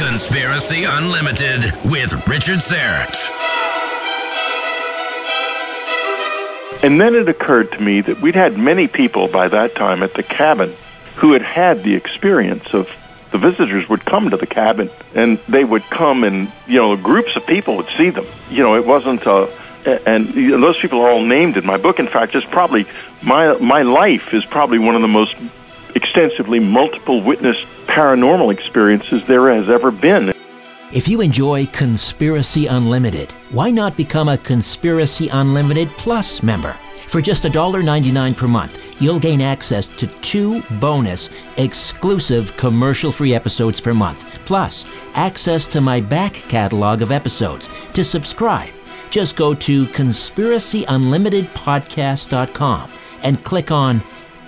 Conspiracy Unlimited with Richard Syrett. And then it occurred to me that we'd had many people by that time at the cabin who had had the experience of the visitors would come to the cabin and they would come and you know groups of people would see them you know it wasn't a and those people are all named in my book in fact it's probably my my life is probably one of the most extensively multiple witness paranormal experiences there has ever been if you enjoy Conspiracy Unlimited, why not become a Conspiracy Unlimited Plus member? For just $1.99 per month, you'll gain access to two bonus, exclusive commercial free episodes per month, plus access to my back catalog of episodes. To subscribe, just go to conspiracyunlimitedpodcast.com and click on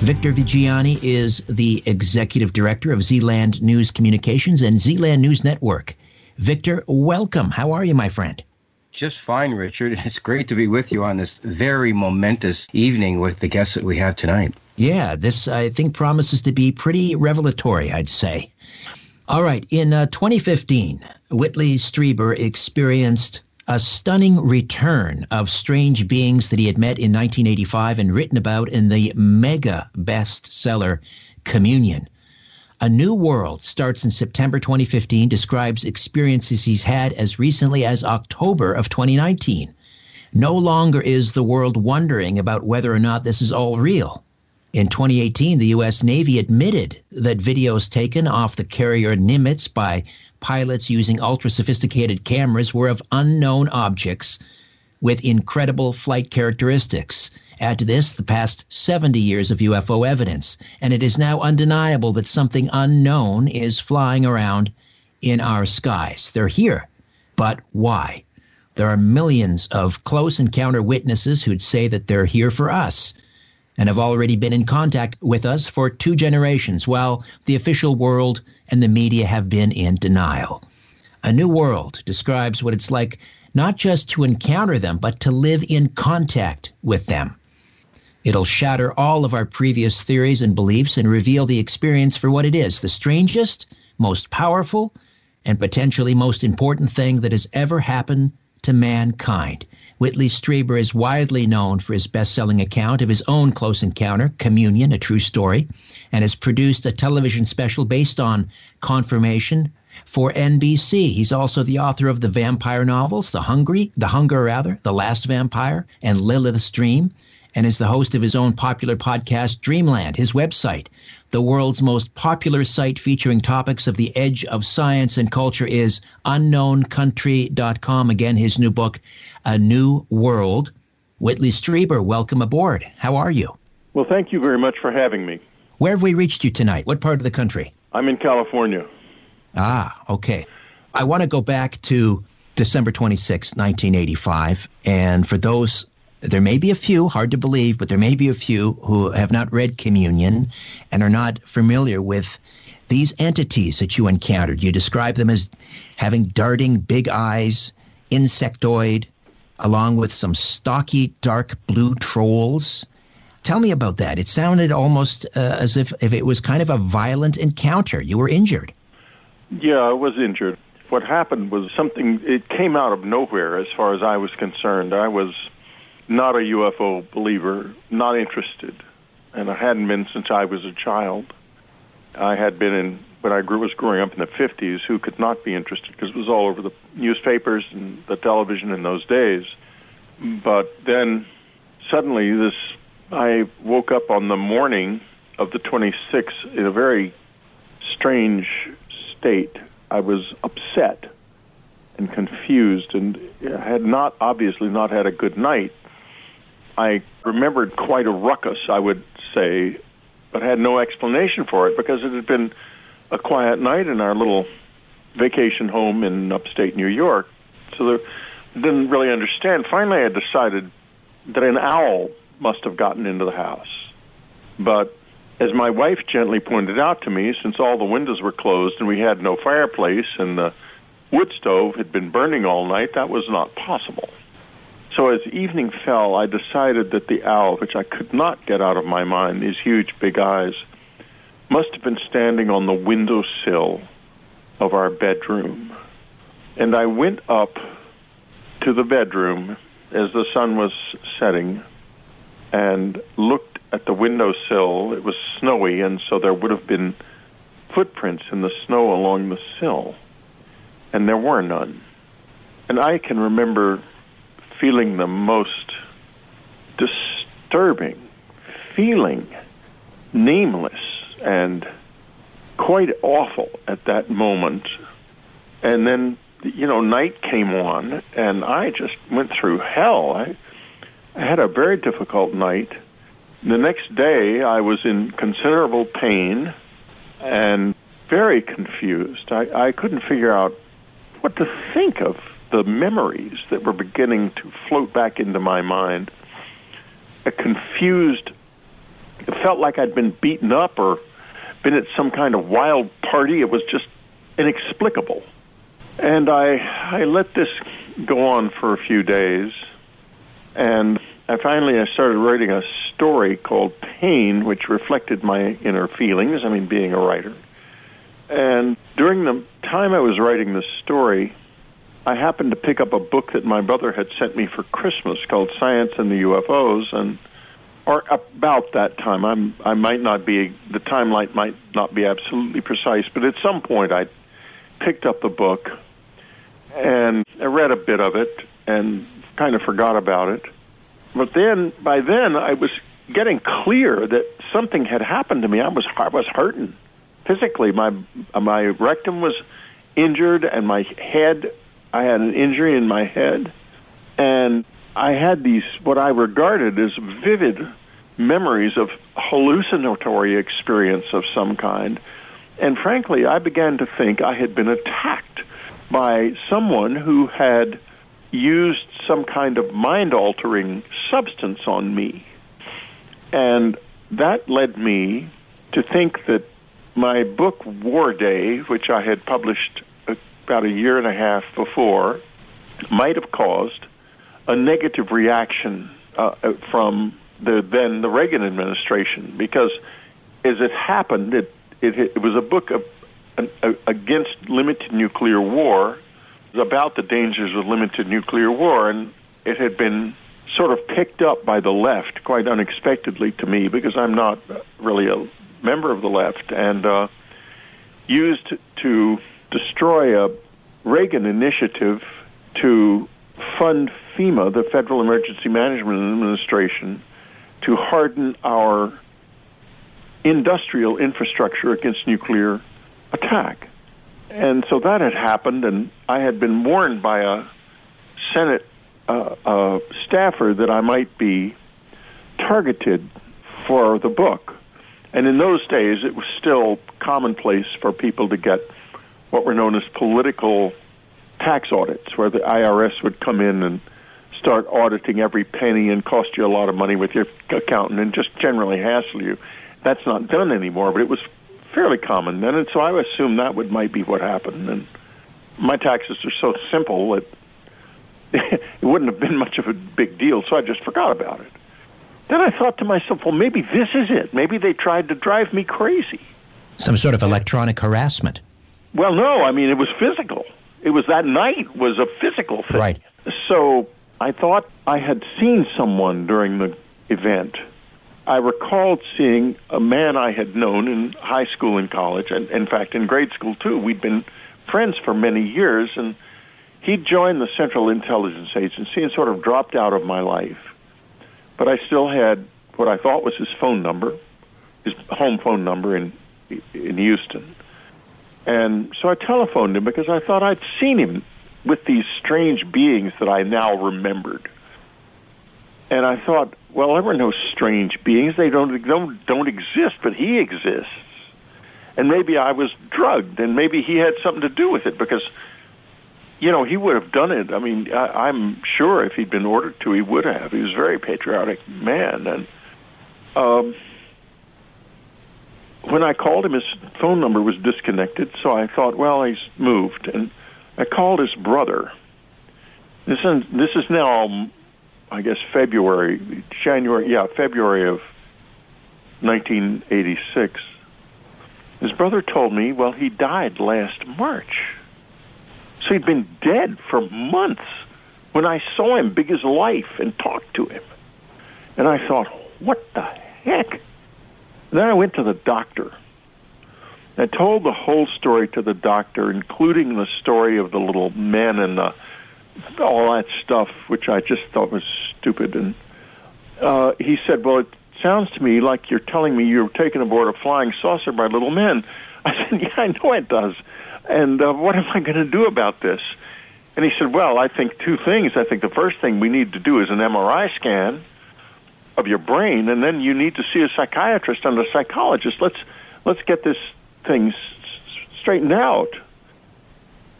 Victor Viggiani is the executive director of Zealand News Communications and Zealand News Network. Victor, welcome. How are you, my friend? Just fine, Richard. It's great to be with you on this very momentous evening with the guests that we have tonight. Yeah, this, I think, promises to be pretty revelatory, I'd say. All right, in uh, 2015, Whitley Strieber experienced a stunning return of strange beings that he had met in 1985 and written about in the mega bestseller Communion. A New World starts in September 2015, describes experiences he's had as recently as October of 2019. No longer is the world wondering about whether or not this is all real. In 2018, the U.S. Navy admitted that videos taken off the carrier Nimitz by pilots using ultra sophisticated cameras were of unknown objects with incredible flight characteristics. Add to this the past 70 years of UFO evidence, and it is now undeniable that something unknown is flying around in our skies. They're here, but why? There are millions of close encounter witnesses who'd say that they're here for us and have already been in contact with us for two generations, while the official world and the media have been in denial. A New World describes what it's like not just to encounter them, but to live in contact with them. It'll shatter all of our previous theories and beliefs and reveal the experience for what it is the strangest, most powerful, and potentially most important thing that has ever happened to mankind. Whitley Strieber is widely known for his best selling account of his own close encounter, Communion, a true story, and has produced a television special based on confirmation for NBC. He's also the author of the vampire novels, The Hungry, The Hunger rather, The Last Vampire, and Lilith's Dream, and is the host of his own popular podcast, Dreamland. His website, the world's most popular site featuring topics of the edge of science and culture is unknowncountry.com. Again, his new book, A New World. Whitley Strieber, welcome aboard. How are you? Well, thank you very much for having me. Where have we reached you tonight? What part of the country? I'm in California. Ah, okay. I want to go back to December 26, 1985. And for those there may be a few, hard to believe, but there may be a few who have not read Communion and are not familiar with these entities that you encountered. You describe them as having darting big eyes, insectoid, along with some stocky dark blue trolls. Tell me about that. It sounded almost uh, as if, if it was kind of a violent encounter. You were injured. Yeah, I was injured. What happened was something, it came out of nowhere as far as I was concerned. I was not a UFO believer, not interested, and I hadn't been since I was a child. I had been in when I grew, was growing up in the 50s who could not be interested because it was all over the newspapers and the television in those days. But then suddenly, this I woke up on the morning of the 26th in a very strange state. I was upset and confused and had not obviously not had a good night. I remembered quite a ruckus, I would say, but had no explanation for it because it had been a quiet night in our little vacation home in upstate New York. So there, didn't really understand. Finally, I decided that an owl must have gotten into the house. But as my wife gently pointed out to me, since all the windows were closed and we had no fireplace and the wood stove had been burning all night, that was not possible. So as evening fell, I decided that the owl, which I could not get out of my mind, these huge big eyes, must have been standing on the windowsill of our bedroom. And I went up to the bedroom as the sun was setting and looked at the windowsill. It was snowy, and so there would have been footprints in the snow along the sill, and there were none. And I can remember feeling the most disturbing feeling, nameless and quite awful at that moment. And then, you know, night came on, and I just went through hell. I, I had a very difficult night. The next day, I was in considerable pain and very confused. I, I couldn't figure out what to think of the memories that were beginning to float back into my mind. A confused, it felt like I'd been beaten up or been at some kind of wild party. It was just inexplicable. And I, I let this go on for a few days. And I finally I started writing a story called Pain, which reflected my inner feelings. I mean, being a writer. And during the time I was writing this story, I happened to pick up a book that my brother had sent me for Christmas called Science and the UFOs, and or about that time. I'm I might not be the timeline might not be absolutely precise, but at some point I picked up the book and I read a bit of it and kind of forgot about it. But then by then I was getting clear that something had happened to me. I was I was hurting physically. My my rectum was injured and my head I had an injury in my head, and I had these what I regarded as vivid memories of hallucinatory experience of some kind. And frankly, I began to think I had been attacked by someone who had used some kind of mind altering substance on me. And that led me to think that my book, Warday, which I had published about a year and a half before might have caused a negative reaction uh, uh, from the then the Reagan administration because as it happened it it, it was a book of, against limited nuclear war. About the dangers of limited nuclear war and it had been sort of picked up by the left quite unexpectedly to me because I'm not really a member of the left and uh, used to destroy a Reagan initiative to fund FEMA, the Federal Emergency Management Administration, to harden our industrial infrastructure against nuclear attack. And so that had happened, and I had been warned by a Senate uh, uh, staffer that I might be targeted for the book. And in those days, it was still commonplace for people to get what were known as political tax audits, where the IRS would come in and start auditing every penny and cost you a lot of money with your accountant and just generally hassle you. That's not done anymore, but it was fairly common then, and so I assumed that would might be what happened. And my taxes are so simple that it wouldn't have been much of a big deal, so I just forgot about it. Then I thought to myself, well, maybe this is it. Maybe they tried to drive me crazy. Some sort of electronic harassment. Well, no, I mean it was physical. It was that night was a physical thing. Right. So I thought I had seen someone during the event I recalled seeing a man I had known in high school and college, and in fact in grade school too. We'd been friends for many years, and he joined the Central Intelligence Agency and sort of dropped out of my life. But I still had what I thought was his phone number, his home phone number in in Houston. And so I telephoned him because I thought I'd seen him with these strange beings that I now remembered. And I thought, well, there were no strange beings; they don't don't don't exist, but he exists. And maybe I was drugged, and maybe he had something to do with it because, you know, he would have done it. I mean, I, I'm sure if he'd been ordered to, he would have. He was a very patriotic man, and um, when I called him, his phone number was disconnected. So I thought, well, he's moved, and I called his brother. This is this is now, I guess, February, January, yeah, February of 1986. His brother told me, well, he died last March. So he'd been dead for months when I saw him, big as life, and talked to him. And I thought, what the heck? Then I went to the doctor. I told the whole story to the doctor, including the story of the little men and the, all that stuff, which I just thought was stupid. And uh, he said, "Well, it sounds to me like you're telling me you're taken aboard a flying saucer by little men." I said, "Yeah, I know it does." And uh, what am I going to do about this? And he said, "Well, I think two things. I think the first thing we need to do is an MRI scan." Of your brain, and then you need to see a psychiatrist and a psychologist. Let's let's get this thing straightened out.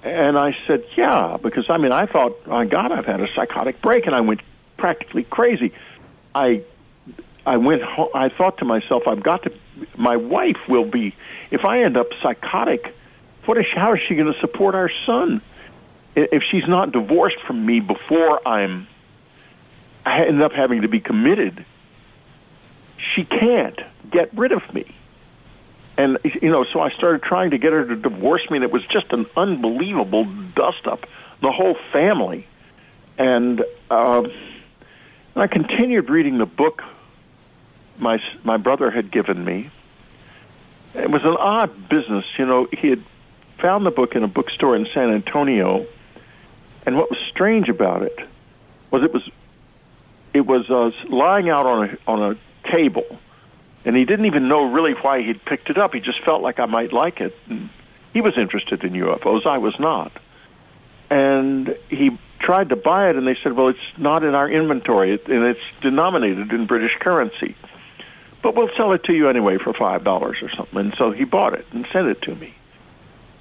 And I said, yeah, because I mean, I thought, my God, I've had a psychotic break, and I went practically crazy. I I went. Home, I thought to myself, I've got to. My wife will be. If I end up psychotic, what is? How is she going to support our son? If she's not divorced from me before I'm I ended up having to be committed. She can't get rid of me. And, you know, so I started trying to get her to divorce me, and it was just an unbelievable dust up, the whole family. And uh, I continued reading the book my, my brother had given me. It was an odd business. You know, he had found the book in a bookstore in San Antonio, and what was strange about it was it was it was uh, lying out on a on a table, and he didn't even know really why he'd picked it up. He just felt like I might like it. And he was interested in UFOs. I was not, and he tried to buy it, and they said, "Well, it's not in our inventory, and it's denominated in British currency." But we'll sell it to you anyway for five dollars or something. And so he bought it and sent it to me.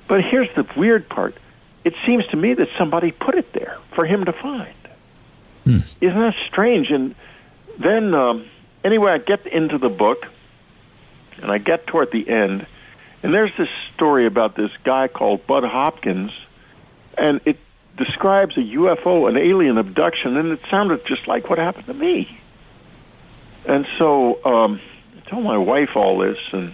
But here's the weird part. It seems to me that somebody put it there for him to find. Hmm. Isn't that strange? And then, um, anyway, I get into the book, and I get toward the end, and there's this story about this guy called Bud Hopkins, and it describes a UFO, an alien abduction, and it sounded just like what happened to me. And so um, I told my wife all this, and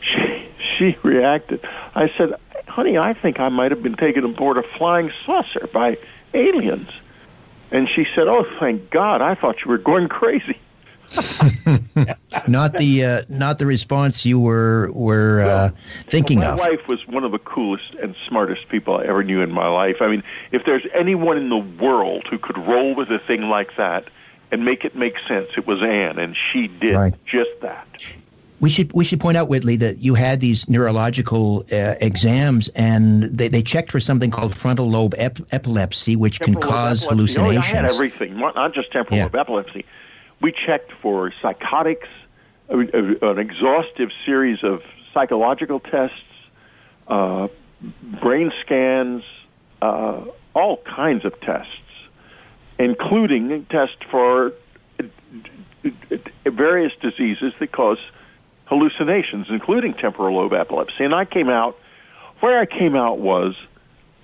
she she reacted. I said, "Honey, I think I might have been taken aboard a flying saucer by aliens." And she said, "Oh, thank God! I thought you were going crazy." not the uh, not the response you were were uh, thinking well, my of. My wife was one of the coolest and smartest people I ever knew in my life. I mean, if there's anyone in the world who could roll with a thing like that and make it make sense, it was Anne, and she did right. just that. We should we should point out, Whitley, that you had these neurological uh, exams, and they, they checked for something called frontal lobe ep- epilepsy, which temporal can cause epilepsy. hallucinations. Oh, I had everything, not just temporal Yeah. lobe epilepsy. We checked for psychotics, a, a, an exhaustive series of psychological tests, uh, brain scans, uh, all kinds of tests, including tests for uh, various diseases that cause hallucinations, including temporal lobe epilepsy. And I came out, where I came out was,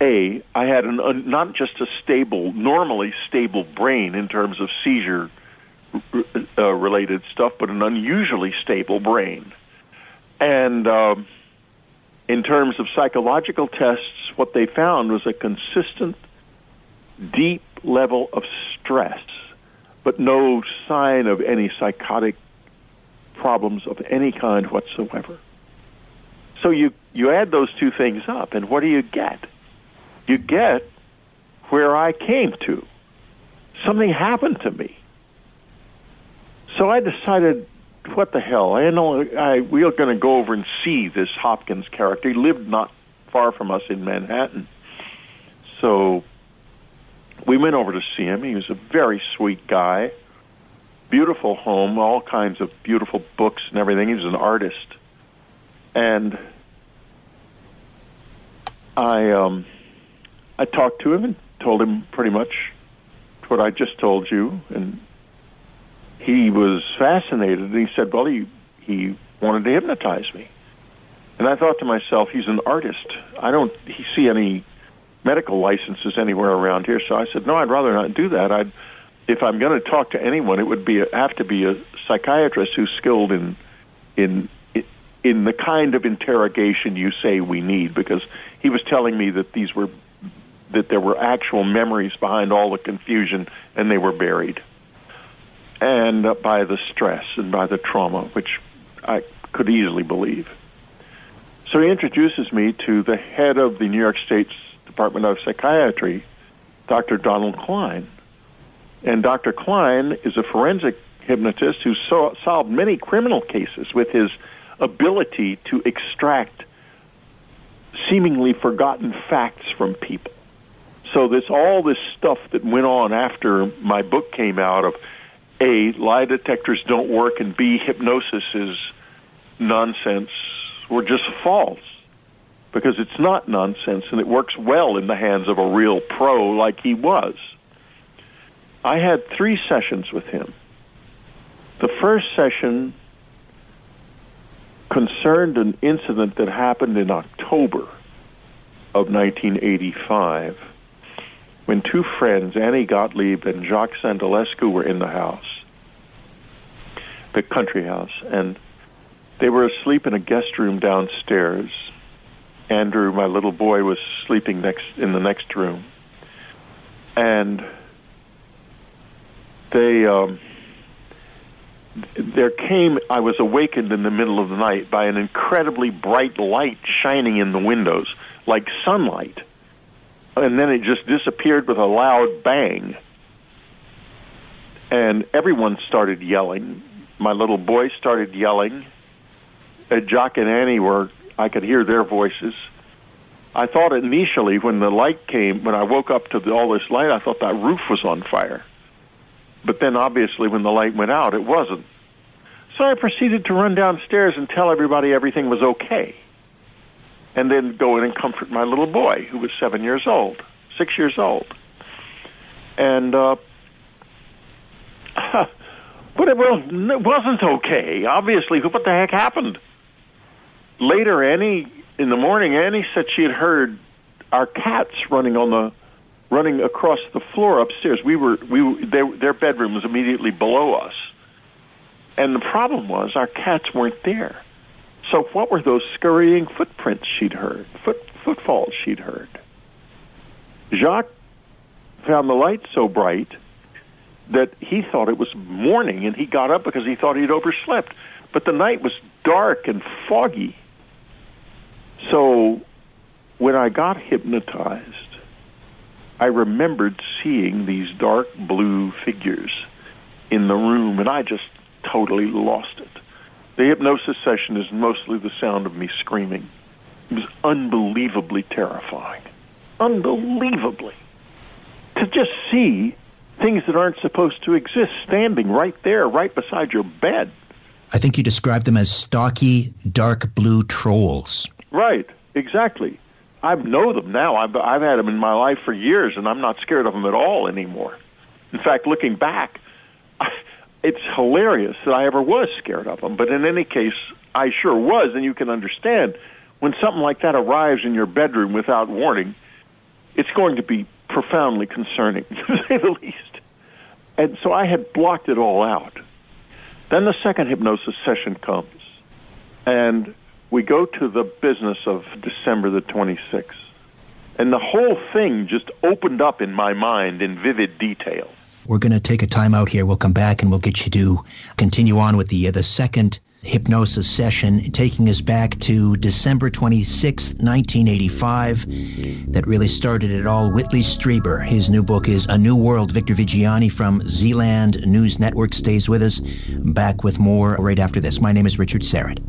A, I had an, a, not just a stable, normally stable brain in terms of seizure uh, related stuff, but an unusually stable brain. And um, in terms of psychological tests, what they found was a consistent, deep level of stress but no sign of any psychotic problems of any kind whatsoever. So you, you add those two things up, and what do you get? You get where I came to. Something happened to me. So I decided, what the hell? I know I, we are going to go over and see this Hopkins character. He lived not far from us in Manhattan. So we went over to see him. He was a very sweet guy, beautiful home, all kinds of beautiful books and everything. He was an artist, and I um, I talked to him and told him pretty much what I just told you, and he was fascinated. And he said, "Well, he he wanted to hypnotize me." And I thought to myself, he's an artist. I don't see any medical licenses anywhere around here. So I said, no, I'd rather not do that. I'd, if I'm going to talk to anyone, it would be have to be a psychiatrist who's skilled in in in the kind of interrogation you say we need. Because he was telling me that these were that there were actual memories behind all the confusion, and they were buried, and uh, by the stress and by the trauma, which I could easily believe. So he introduces me to the head of the New York State's Department of Psychiatry, Dr. Donald Klein. And Dr. Klein is a forensic hypnotist who so- solved many criminal cases with his ability to extract seemingly forgotten facts from people. So this all this stuff that went on after my book came out of A, lie detectors don't work and B, hypnosis is nonsense were just false because it's not nonsense and it works well in the hands of a real pro like he was. I had three sessions with him. The first session concerned an incident that happened in October of 1985 when two friends, Annie Gottlieb and Jacques Sandulescu, were in the house, the country house, and they were asleep in a guest room downstairs. Andrew, my little boy, was sleeping next in the next room, and they um, there came. I was awakened in the middle of the night by an incredibly bright light shining in the windows, like sunlight, and then it just disappeared with a loud bang. And everyone started yelling. My little boy started yelling uh, Jock and Annie were, I could hear their voices. I thought initially when the light came, when I woke up to the, all this light, I thought that roof was on fire. But then obviously when the light went out, it wasn't. So I proceeded to run downstairs and tell everybody everything was okay. And then go in and comfort my little boy, who was seven years old, six years old. And, uh, but it, was, it wasn't okay. Obviously, what the heck happened? later, Annie in the morning, Annie said she had heard our cats running on the running across the floor upstairs. We were we their their bedroom was immediately below us, and the problem was our cats weren't there. So what were those scurrying footprints she'd heard? Foot footfalls she'd heard. Jacques found the light so bright that he thought it was morning, and he got up because he thought he'd overslept. But the night was dark and foggy, so when I got hypnotized, I remembered seeing these dark blue figures in the room, and I just totally lost it. The hypnosis session is mostly the sound of me screaming. It was unbelievably terrifying. Unbelievably. To just see things that aren't supposed to exist standing right there, right beside your bed. I think you described them as stocky, dark blue trolls. Right, exactly. I know them now. I've, I've had them in my life for years, and I'm not scared of them at all anymore. In fact, looking back, it's hilarious that I ever was scared of them. But in any case, I sure was, and you can understand when something like that arrives in your bedroom without warning, it's going to be profoundly concerning, to say the least. And so I had blocked it all out. Then the second hypnosis session comes, and we go to the business of December the 26th. And the whole thing just opened up in my mind in vivid detail. We're going to take a time out here. We'll come back and we'll get you to continue on with the uh, the second hypnosis session, taking us back to December 26, 1985. That really started it all. Whitley Strieber, his new book is A New World. Victor Viggiani from Zealand News Network stays with us. Back with more right after this. My name is Richard Syrett.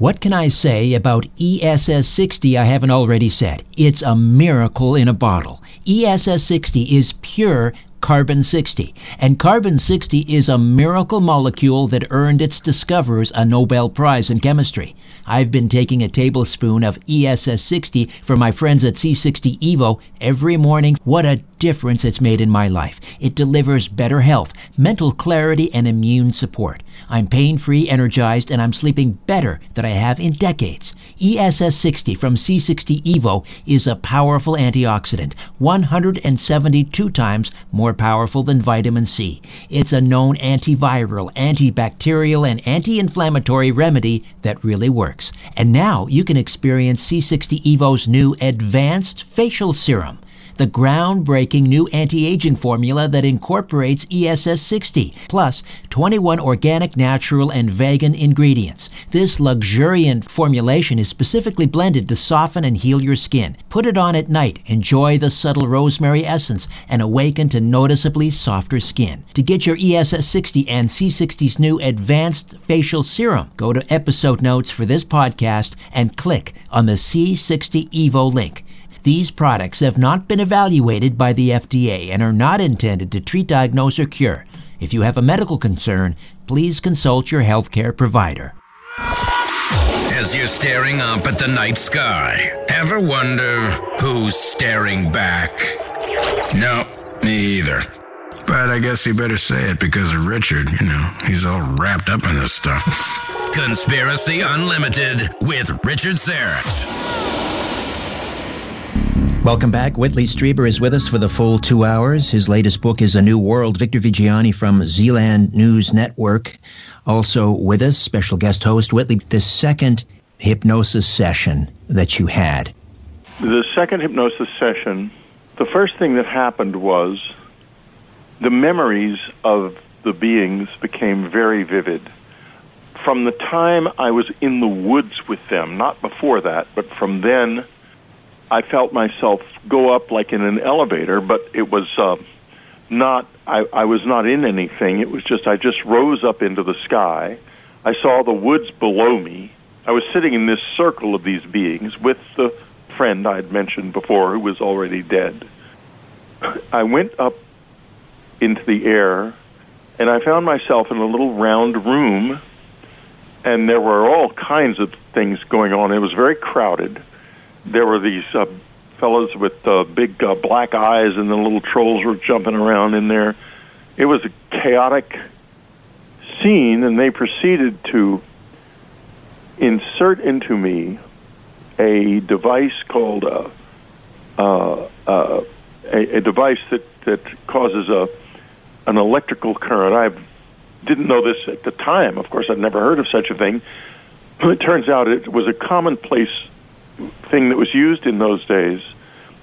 What can I say about ESS 60 I haven't already said? It's a miracle in a bottle. ESS 60 is pure carbon 60. And carbon 60 is a miracle molecule that earned its discoverers a Nobel Prize in chemistry. I've been taking a tablespoon of ESS 60 for my friends at C60 Evo every morning. What a difference it's made in my life. It delivers better health, mental clarity, and immune support. I'm pain free, energized, and I'm sleeping better than I have in decades. ESS 60 from C60 Evo is a powerful antioxidant, 172 times more powerful than vitamin C. It's a known antiviral, antibacterial, and anti inflammatory remedy that really works. And now you can experience C60 Evo's new advanced facial serum the groundbreaking new anti aging formula that incorporates ESS 60, plus 21 organic, natural, and vegan ingredients. This luxuriant formulation is specifically blended to soften and heal your skin. Put it on at night, enjoy the subtle rosemary essence, and awaken to noticeably softer skin. To get your ESS 60 and C60's new advanced facial serum, go to episode notes for this podcast and click on the C60 Evo link. These products have not been evaluated by the FDA and are not intended to treat, diagnose, or cure. If you have a medical concern, please consult your healthcare provider. As you're staring up at the night sky, ever wonder who's staring back? No, me either. But I guess you better say it because of Richard. You know, he's all wrapped up in this stuff. Conspiracy Unlimited with Richard Syrett. Welcome back. Whitley Strieber is with us for the full two hours. His latest book is A New World. Victor Viggiani from Zealand News Network also with us, special guest host Whitley. The second hypnosis session that you had. The second hypnosis session, the first thing that happened was the memories of the beings became very vivid. From the time I was in the woods with them, not before that, but from then I felt myself go up like in an elevator, but it was uh, not. I, I was not in anything. It was just I just rose up into the sky. I saw the woods below me. I was sitting in this circle of these beings with the friend I had mentioned before, who was already dead. I went up into the air, and I found myself in a little round room, and there were all kinds of things going on. It was very crowded there were these uh, fellows with uh, big uh, black eyes, and the little trolls were jumping around in there. It was a chaotic scene, and they proceeded to insert into me a device called a, uh, uh, a, a device that, that causes a an electrical current. I didn't know this at the time. Of course, I'd never heard of such a thing. But it turns out it was a commonplace thing that was used in those days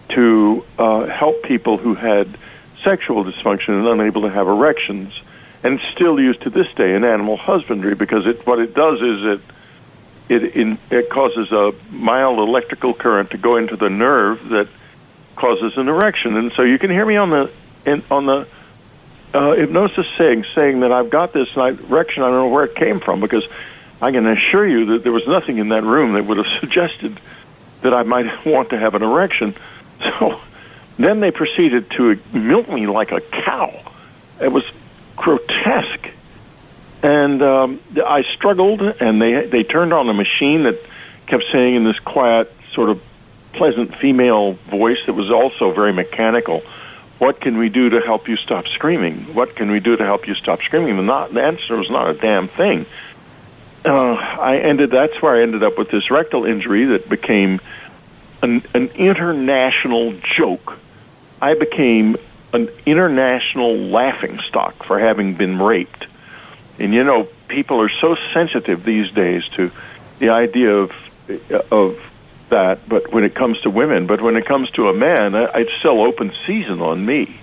to uh, help people who had sexual dysfunction and unable to have erections, and still used to this day in animal husbandry because it what it does is it it in, it causes a mild electrical current to go into the nerve that causes an erection, and so you can hear me on the in, on the uh, hypnosis saying saying that I've got this erection. I don't know where it came from because I can assure you that there was nothing in that room that would have suggested that I might want to have an erection. So then they proceeded to milk me like a cow. It was grotesque. And um, I struggled, and they they turned on a machine that kept saying in this quiet, sort of pleasant female voice that was also very mechanical, "What can we do to help you stop screaming? What can we do to help you stop screaming?" The, not, the answer was not a damn thing uh, I ended. That's where I ended up with this rectal injury that became an, an international joke. I became an international laughing stock for having been raped. And you know, people are so sensitive these days to the idea of of that. But when it comes to women, but when it comes to a man, it's still open season on me.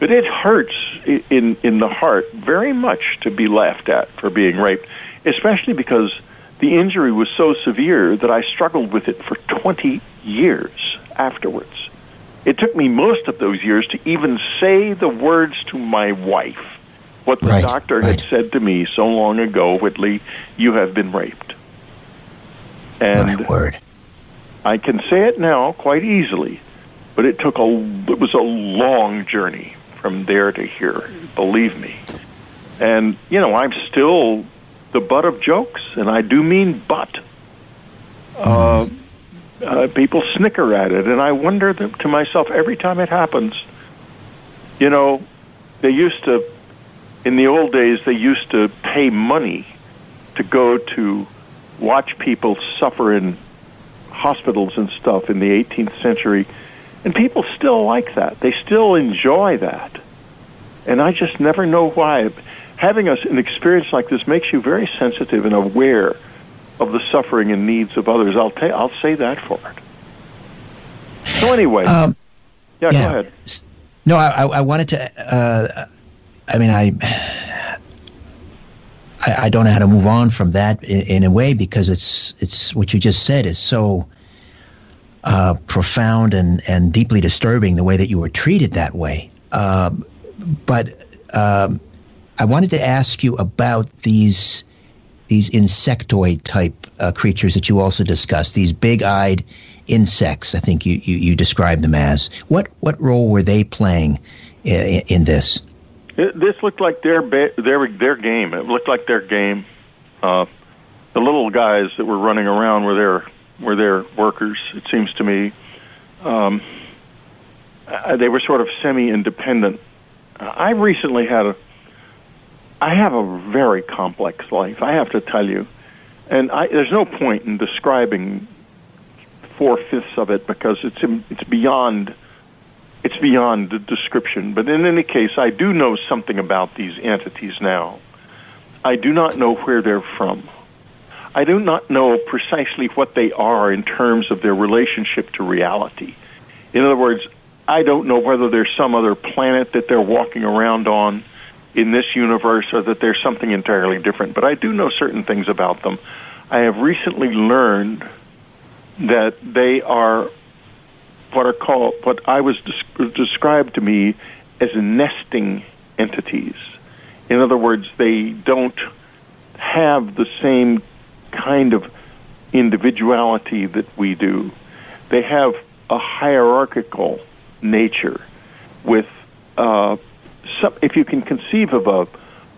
But it hurts in in the heart very much to be laughed at for being raped, especially because the injury was so severe that I struggled with it for 20 years afterwards. It took me most of those years to even say the words to my wife. What the Right, doctor right. had said to me so long ago, Whitley, you have been raped. And My word. I can say it now quite easily, but it took a it was a long journey from there to here, believe me. And you know, I'm still the butt of jokes, and I do mean butt. Uh, uh, people snicker at it, and I wonder to myself every time it happens. You know, they used to, in the old days, they used to pay money to go to watch people suffer in hospitals and stuff in the 18th century, and people still like that. They still enjoy that, and I just never know why. Having us an experience like this makes you very sensitive and aware of the suffering and needs of others. I'll ta- I'll say that for it. So anyway, Um, yeah, yeah. go ahead. No, I, I wanted to. Uh, I mean, I, I I don't know how to move on from that in, in a way because it's it's what you just said is so uh, profound and and deeply disturbing the way that you were treated that way. Um, but um, I wanted to ask you about these these insectoid type uh, creatures that you also discussed. These big-eyed insects. I think you, you, you described them as. What what role were they playing in, in this? This looked like their ba- their their game. It looked like their game. Uh, the little guys that were running around were their were their workers. It seems to me. Um, uh, they were sort of semi-independent. I recently had a. I have a very complex life. I have to tell you, and I, there's no point in describing four fifths of it because it's it's beyond it's beyond the description. But in any case, I do know something about these entities now. I do not know where they're from. I do not know precisely what they are in terms of their relationship to reality. In other words, I don't know whether there's some other planet that they're walking around on in this universe or that there's something entirely different. But I do know certain things about them. I have recently learned that they are what are called what I was des- described to me as nesting entities. In other words, they don't have the same kind of individuality that we do. They have a hierarchical nature with uh, some, if you can conceive of a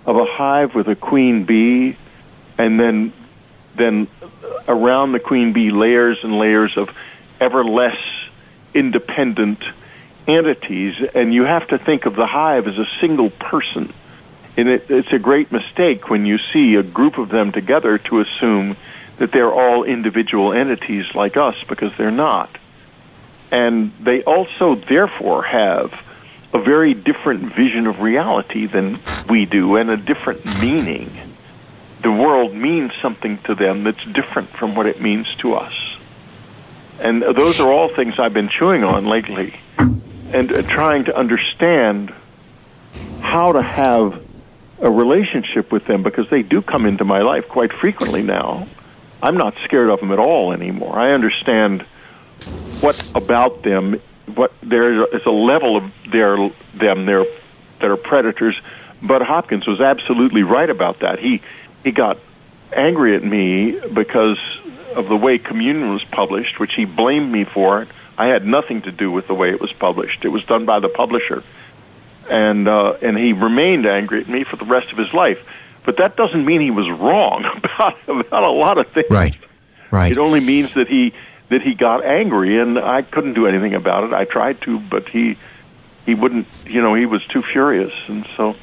of a hive with a queen bee and then then around the queen bee layers and layers of ever less independent entities, and you have to think of the hive as a single person. And it, it's a great mistake when you see a group of them together to assume that they're all individual entities like us, because they're not. And they also, therefore, have a very different vision of reality than we do, and a different meaning. The world means something to them that's different from what it means to us. And those are all things I've been chewing on lately and uh, trying to understand how to have a relationship with them because they do come into my life quite frequently now. I'm not scared of them at all anymore. I understand what about them, what there is a level of their them there that are predators. But Hopkins was absolutely right about that. He he got angry at me because of the way Communion was published, which he blamed me for. I had nothing to do with the way it was published. It was done by the publisher, and uh, and he remained angry at me for the rest of his life. But that doesn't mean he was wrong about about a lot of things. Right, right. It only means that he that he got angry, and I couldn't do anything about it. I tried to, but he he wouldn't. You know, he was too furious, and so.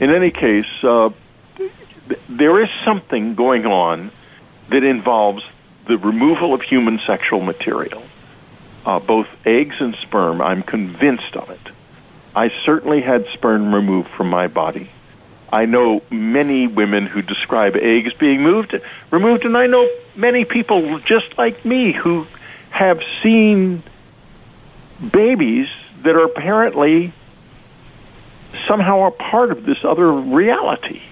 In any case, uh, th- there is something going on that involves the removal of human sexual material, uh, both eggs and sperm. I'm convinced of it. I certainly had sperm removed from my body. I know many women who describe eggs being moved, removed, and I know many people just like me who have seen babies that are apparently somehow a part of this other reality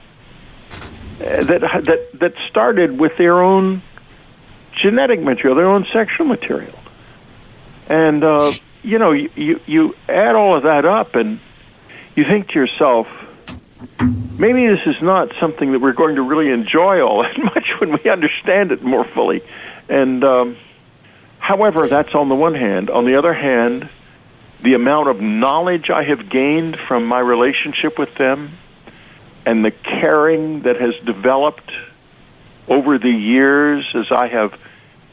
uh, that that that started with their own genetic material, their own sexual material, and uh, you know you, you you add all of that up, and you think to yourself, maybe this is not something that we're going to really enjoy all that much when we understand it more fully, and. Um, However, that's on the one hand. On the other hand, the amount of knowledge I have gained from my relationship with them and the caring that has developed over the years as I have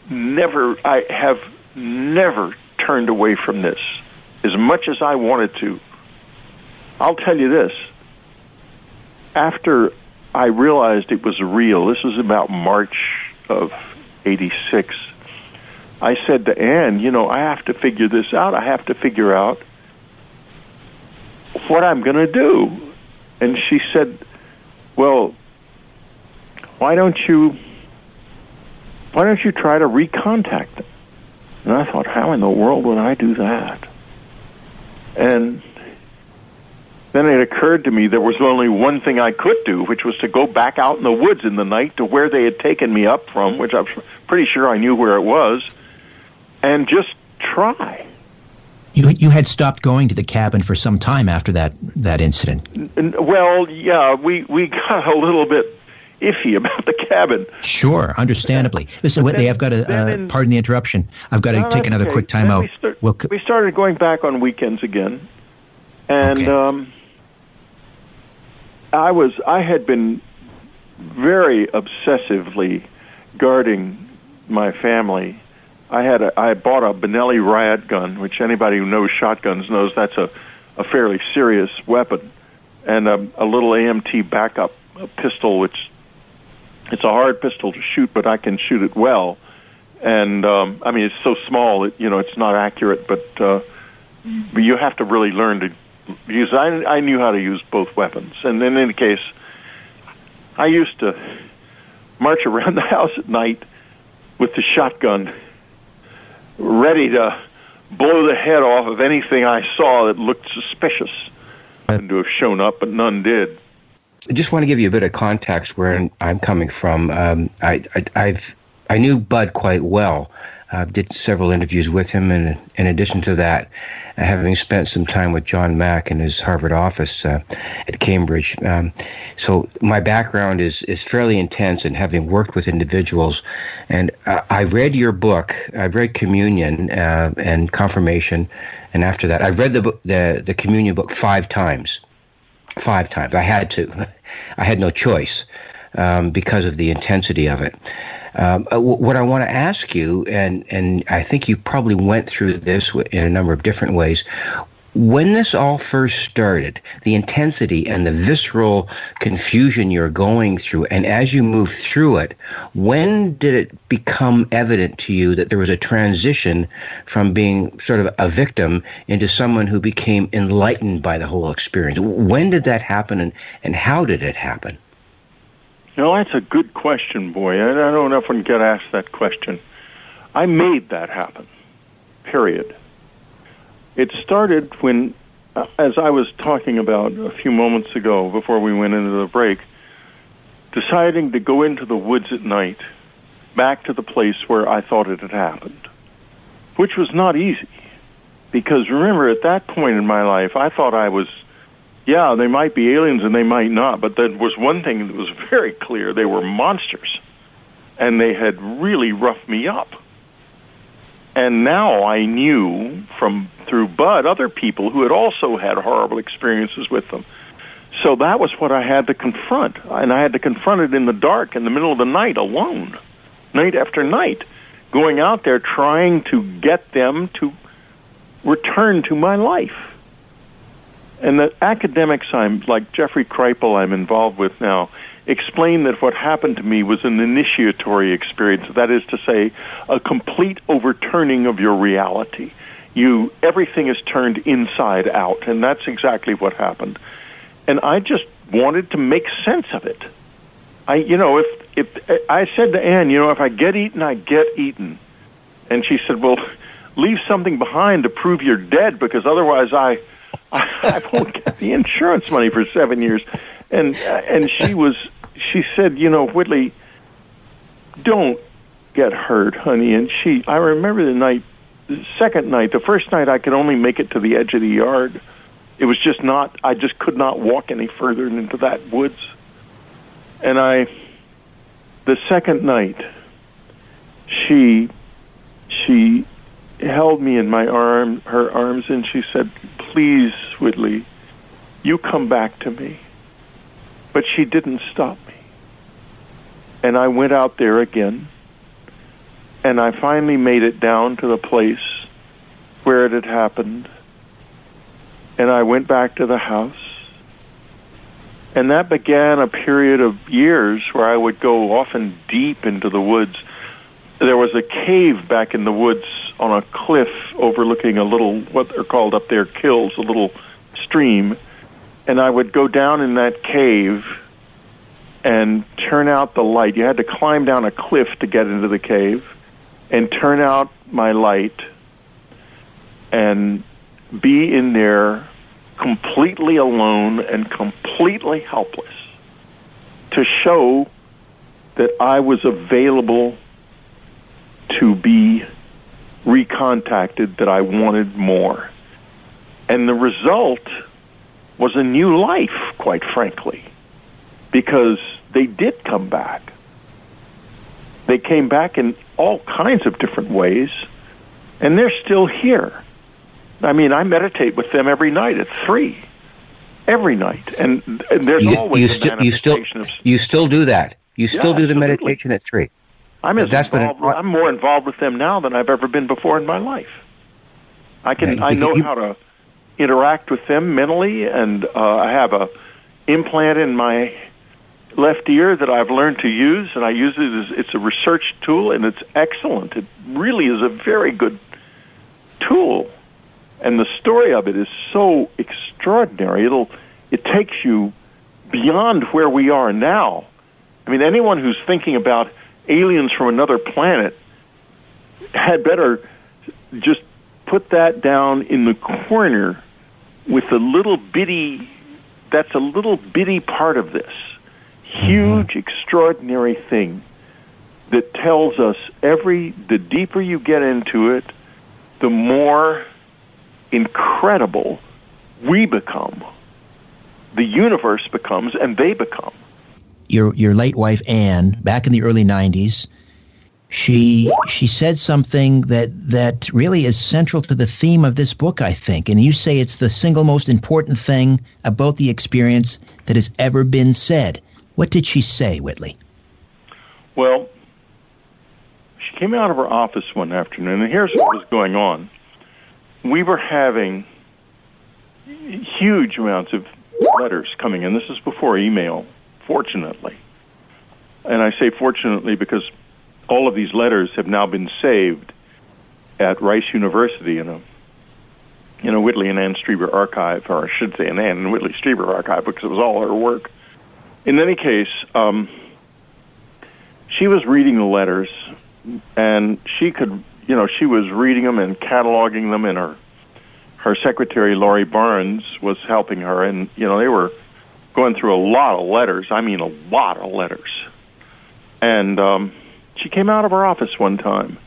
never I have never turned away from this as much as I wanted to. I'll tell you this. After I realized it was real, this was about March of 86. I said to Anne, you know, I have to figure this out. I have to figure out what I'm going to do. And she said, well, why don't you why don't you try to recontact them? And I thought, how in the world would I do that? And then it occurred to me there was only one thing I could do, which was to go back out in the woods in the night to where they had taken me up from, which I'm pretty sure I knew where it was, and just try. You you had stopped going to the cabin for some time after that that incident. Well, yeah, we we got a little bit iffy about the cabin. Sure, understandably. Listen, then, I've got to uh, in, pardon the interruption. I've got to no, take another okay. quick time then out. We, start, we'll, we, started going back on weekends again, and okay. um, I was I had been very obsessively guarding my family I had a, I bought a Benelli riot gun, which anybody who knows shotguns knows that's a, a fairly serious weapon, and a, a little AMT backup pistol, which it's a hard pistol to shoot, but I can shoot it well. And um, I mean, it's so small that you know it's not accurate, but uh, but you have to really learn to use. I I knew how to use both weapons, and in any case, I used to march around the house at night with the shotgun ready to blow the head off of anything I saw that looked suspicious and to have shown up, but none did. I just want to give you a bit of context where I'm coming from. Um, I, I, have I knew Budd quite well. Uh, did several interviews with him, and in addition to that, having spent some time with John Mack in his Harvard office uh, at Cambridge. Um, so my background is is fairly intense, and having worked with individuals, and I read your book. I've read Communion uh, and Confirmation, and after that, I've read the book, the the Communion book five times. Five times. I had to. I had no choice um, because of the intensity of it. Um, uh, what I want to ask you, and and I think you probably went through this in a number of different ways. When this all first started, the intensity and the visceral confusion you're going through, and as you move through it, when did it become evident to you that there was a transition from being sort of a victim into someone who became enlightened by the whole experience? When did that happen, and, and how did it happen? No, that's a good question, boy. I don't often get asked that question. I made that happen. Period. It started when, uh, as I was talking about a few moments ago before we went into the break, deciding to go into the woods at night, back to the place where I thought it had happened, which was not easy. Because remember, at that point in my life, I thought I was yeah, they might be aliens and they might not, but there was one thing that was very clear. They were monsters. And they had really roughed me up. And now I knew from through Budd other people who had also had horrible experiences with them. So that was what I had to confront. And I had to confront it in the dark, in the middle of the night, alone, night after night, going out there trying to get them to return to my life. And the academics I'm like Jeffrey Kripal I'm involved with now explain that what happened to me was an initiatory experience. That is to say, a complete overturning of your reality. You everything is turned inside out, and that's exactly what happened. And I just wanted to make sense of it. I, you know, if if I said to Anne, you know, if I get eaten, I get eaten, and she said, well, leave something behind to prove you're dead, because otherwise I I've only got the insurance money for seven years, and uh, and she was she said, you know, Whitley, don't get hurt, honey. And she, I remember the night, the second night, the first night, I could only make it to the edge of the yard. It was just not. I just could not walk any further into that woods. And I, the second night, she, she held me in my arm, her arms, and she said, "Please, Whitley, you come back to me." But she didn't stop me. And I went out there again, and I finally made it down to the place where it had happened. And I went back to the house. And that began a period of years where I would go often deep into the woods. There was a cave back in the woods on a cliff overlooking a little, what they're called up there, kills, a little stream. And I would go down in that cave and turn out the light. You had to climb down a cliff to get into the cave and turn out my light and be in there completely alone and completely helpless to show that I was available to be recontacted, that I wanted more. And the result was a new life, quite frankly, because they did come back. They came back in all kinds of different ways, and they're still here. I mean, I meditate with them every night at three, every night, and, and there's You, always you a still you still of you still do that. You still Yeah, do the absolutely. meditation at three. I'm as That's involved. I'm more involved with them now than I've ever been before in my life. I can. I know you- how to interact with them mentally, and uh, I have a implant in my left ear that I've learned to use, and I use it as it's a research tool, and it's excellent. It really is a very good tool, and the story of it is so extraordinary. It'll it takes you beyond where we are now. I mean, anyone who's thinking about aliens from another planet had better just put that down in the corner with a little bitty that's a little bitty part of this huge mm-hmm. extraordinary thing that tells us every the deeper you get into it the more incredible we become. The universe becomes and they become your your late wife Anne back in the early 90s she she said something that that really is central to the theme of this book I think and you say it's the single most important thing about the experience that has ever been said what did she say Whitley Well, she came out of her office one afternoon, and here's what was going on. We were having huge amounts of letters coming in. This is before email, fortunately. And I say fortunately because all of these letters have now been saved at Rice University in a in a Whitley and Anne Strieber archive, or I should say an Anne and Whitley Strieber archive because it was all her work. In any case, um, she was reading the letters, and she could, you know, she was reading them and cataloging them, and her her secretary Laurie Barnes was helping her, and you know they were going through a lot of letters. I mean, a lot of letters. And um, she came out of her office one time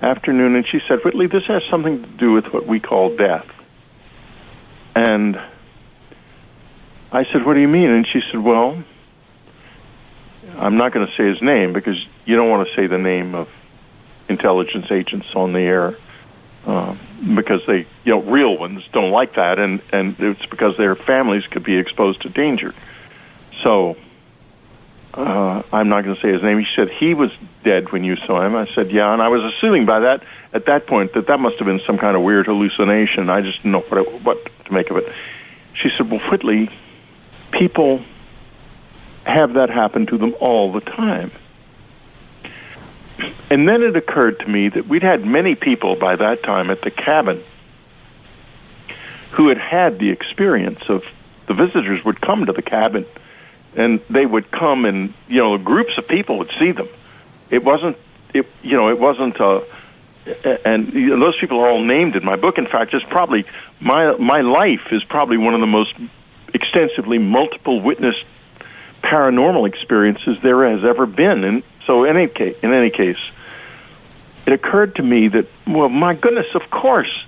afternoon, and she said, "Whitley, this has something to do with what we call death." And I said, "What do you mean?" And she said, "Well." I'm not going to say his name because you don't want to say the name of intelligence agents on the air uh, because they, you know, real ones don't like that, and and it's because their families could be exposed to danger. So uh, I'm not going to say his name. He said he was dead when you saw him. I said yeah, and I was assuming by that at that point that that must have been some kind of weird hallucination. I just didn't know what it, what to make of it. She said, "Well, Whitley, people." have that happen to them all the time. And then it occurred to me that we'd had many people by that time at the cabin who had had the experience of the visitors would come to the cabin and they would come and you know groups of people would see them it wasn't it you know it wasn't a and you know, those people are all named in my book. In fact, it's probably my my life is probably one of the most extensively multiple witness paranormal experiences there has ever been. And so, in any case, in any case, it occurred to me that, well, my goodness, of course,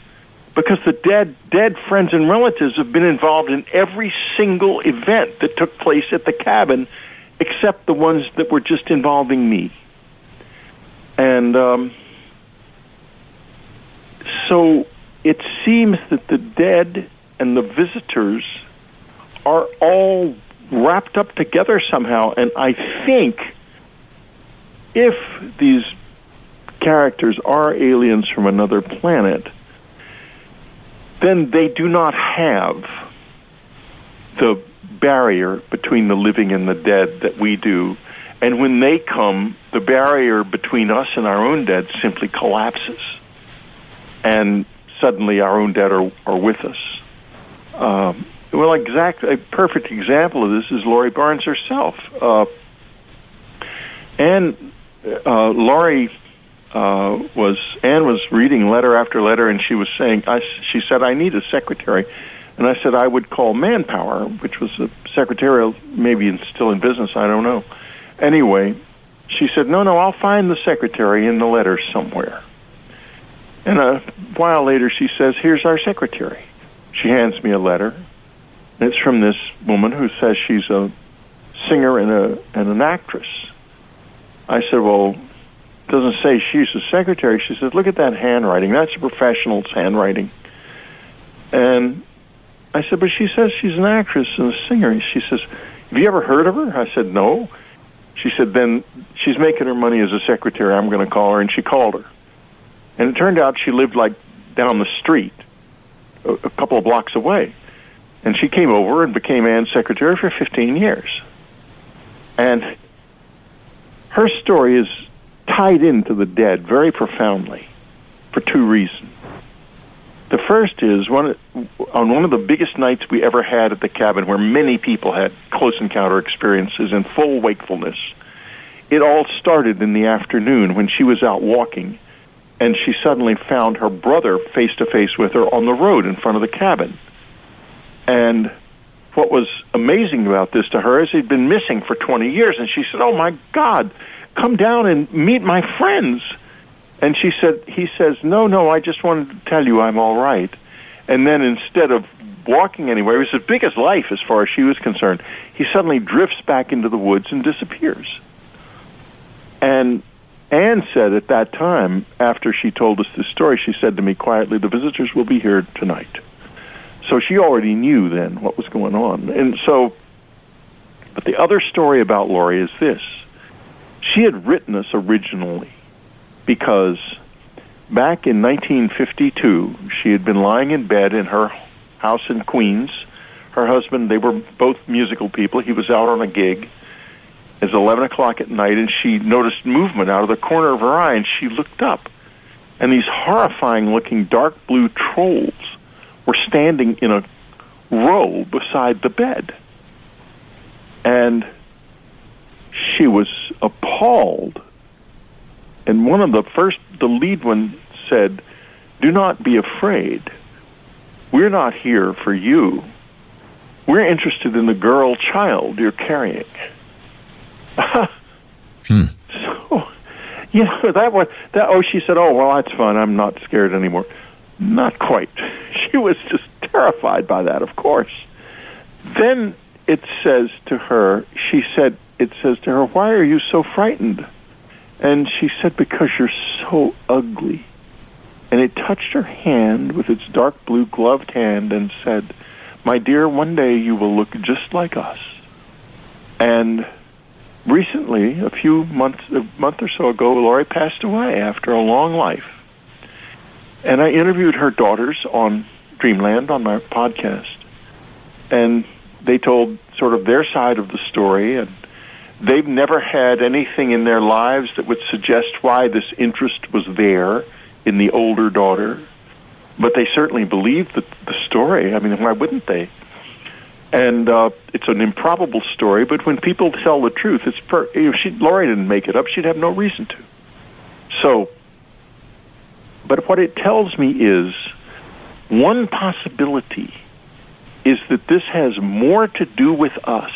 because the dead dead friends and relatives have been involved in every single event that took place at the cabin, except the ones that were just involving me. And um, so it seems that the dead and the visitors are all wrapped up together somehow. And I think if these characters are aliens from another planet, then they do not have the barrier between the living and the dead that we do. And when they come, the barrier between us and our own dead simply collapses. And suddenly our own dead are, are with us. Um, well, exact a perfect example of this is Laurie Barnes herself. Uh, and uh, Laurie uh, was Anne was reading letter after letter, and she was saying, I, she said, "I need a secretary," and I said I would call Manpower, which was a secretarial, maybe still in business, I don't know. Anyway, she said, "No, no, I'll find the secretary in the letter somewhere." And a while later, she says, "Here's our secretary." She hands me a letter, it's from this woman who says she's a singer and a and an actress. I said, well, doesn't say she's a secretary. She says, look at that handwriting. That's a professional's handwriting. And I said, but she says she's an actress and a singer. She says, have you ever heard of her? I said, no. She said, then she's making her money as a secretary. I'm going to call her. And she called her. And it turned out she lived like down the street, a, a couple of blocks away. And she came over and became Anne's secretary for 15 years. And her story is tied into the dead very profoundly for two reasons. The first is one on one of the biggest nights we ever had at the cabin, where many people had close encounter experiences in full wakefulness. It all started in the afternoon when she was out walking, and she suddenly found her brother face to face with her on the road in front of the cabin. And what was amazing about this to her is he'd been missing for 20 years. And she said, Oh my God, come down and meet my friends. And she said, He says, No, no, I just wanted to tell you I'm all right. And then instead of walking anywhere, it was as big as life as far as she was concerned, he suddenly drifts back into the woods and disappears. And Anne said at that time, after she told us this story, she said to me quietly, The visitors will be here tonight. So she already knew then what was going on. And so, but the other story about Laurie is this. She had written us originally because back in 1952, she had been lying in bed in her house in Queens. Her husband, they were both musical people. He was out on a gig. It's 11 o'clock at night, and she noticed movement out of the corner of her eye, and she looked up. And these horrifying looking dark blue trolls were standing in a row beside the bed. And she was appalled. And one of the first, the lead one said, Do not be afraid. We're not here for you. We're interested in the girl child you're carrying. hmm. So, you know, that was, that, oh, she said, Oh, well, that's fine. I'm not scared anymore. Not quite. She was just terrified by that, of course. Then it says to her, she said, it says to her, why are you so frightened? And she said, because you're so ugly. And it touched her hand with its dark blue gloved hand and said, my dear, one day you will look just like us. And recently, a few months, a month or so ago, Laurie passed away after a long life. And I interviewed her daughters on Dreamland on my podcast. And they told sort of their side of the story. And they've never had anything in their lives that would suggest why this interest was there in the older daughter. But they certainly believed the, the story. I mean, why wouldn't they? And uh, it's an improbable story, but when people tell the truth, it's per- if she Laurie didn't make it up, she'd have no reason to. So But what it tells me is one possibility is that this has more to do with us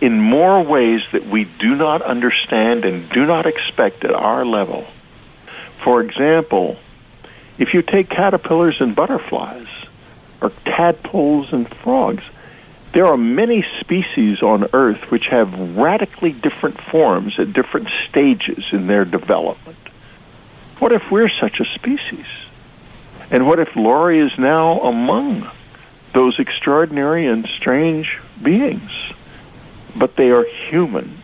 in more ways that we do not understand and do not expect at our level. For example, if you take caterpillars and butterflies, or tadpoles and frogs, there are many species on Earth which have radically different forms at different stages in their development. What if we're such a species? And what if Laurie is now among those extraordinary and strange beings? But they are human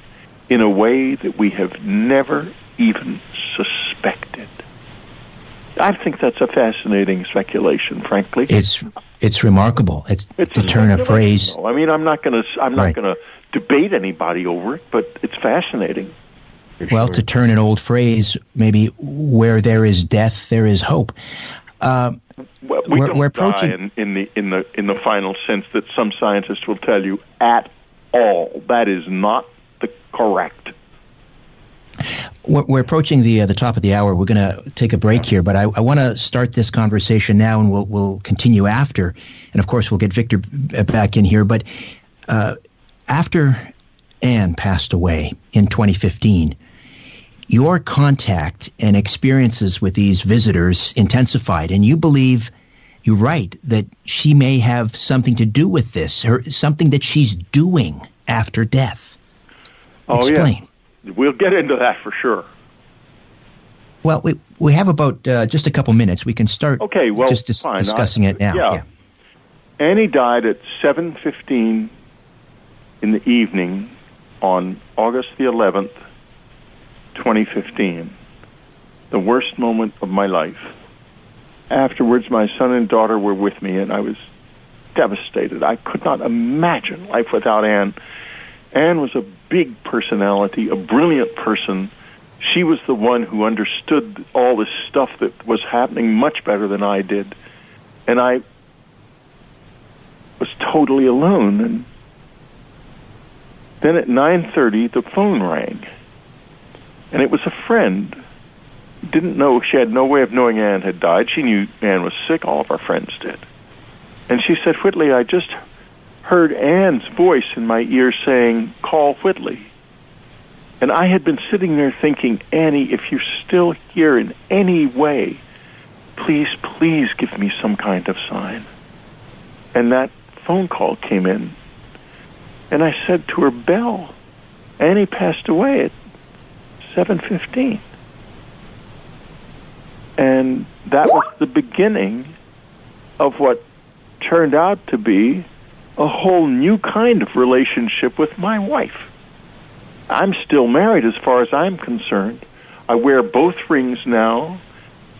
in a way that we have never even suspected. I think that's a fascinating speculation, frankly. It's it's remarkable. It's, It's to turn a phrase. I mean, I'm not going to I'm not Right. going to debate anybody over it, but it's fascinating. Well, sure. to turn an old phrase, maybe where there is death, there is hope. Uh, Well, we We're- we're approaching- in, in the in the in the final sense that some scientists will tell you at all. That is not the correct. we're, we're approaching the uh, the top of the hour. We're going to take a break here, but I, I want to start this conversation now, and we'll we'll continue after. And of course, we'll get Victor back in here. But uh, after Anne passed away in 2015, your contact and experiences with these visitors intensified, and you believe. You write that she may have something to do with this, or something that she's doing after death. Oh Explain. yeah, we'll get into that for sure. Well, we we have about uh, just a couple minutes. We can start. Okay, well, just dis- discussing I- it now. Yeah. Annie died at 7:15 in the evening on August the 11th, 2015. The worst moment of my life. Afterwards, my son and daughter were with me, and I was devastated. I could not imagine life without Anne. Anne was a big personality, a brilliant person. She was the one who understood all this stuff that was happening much better than I did. And I was totally alone and then at 9:30 the phone rang. And it was a friend. Didn't know she had no way of knowing Anne had died. She knew Anne was sick, all of our friends did. And she said, "Whitley, I just heard Anne's voice in my ear saying, "Call Whitley." And I had been sitting there thinking, Annie, if you're still here in any way, please, please give me some kind of sign. And that phone call came in. And I said to her, Belle, Annie passed away at 7.15. And that was the beginning of what turned out to be a whole new kind of relationship with my wife. I'm still married as far as I'm concerned. I wear both rings now,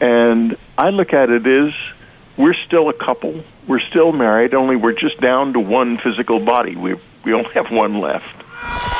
and I look at it as we're still a couple. We're still married, only we're just down to one physical body. We we only have one left.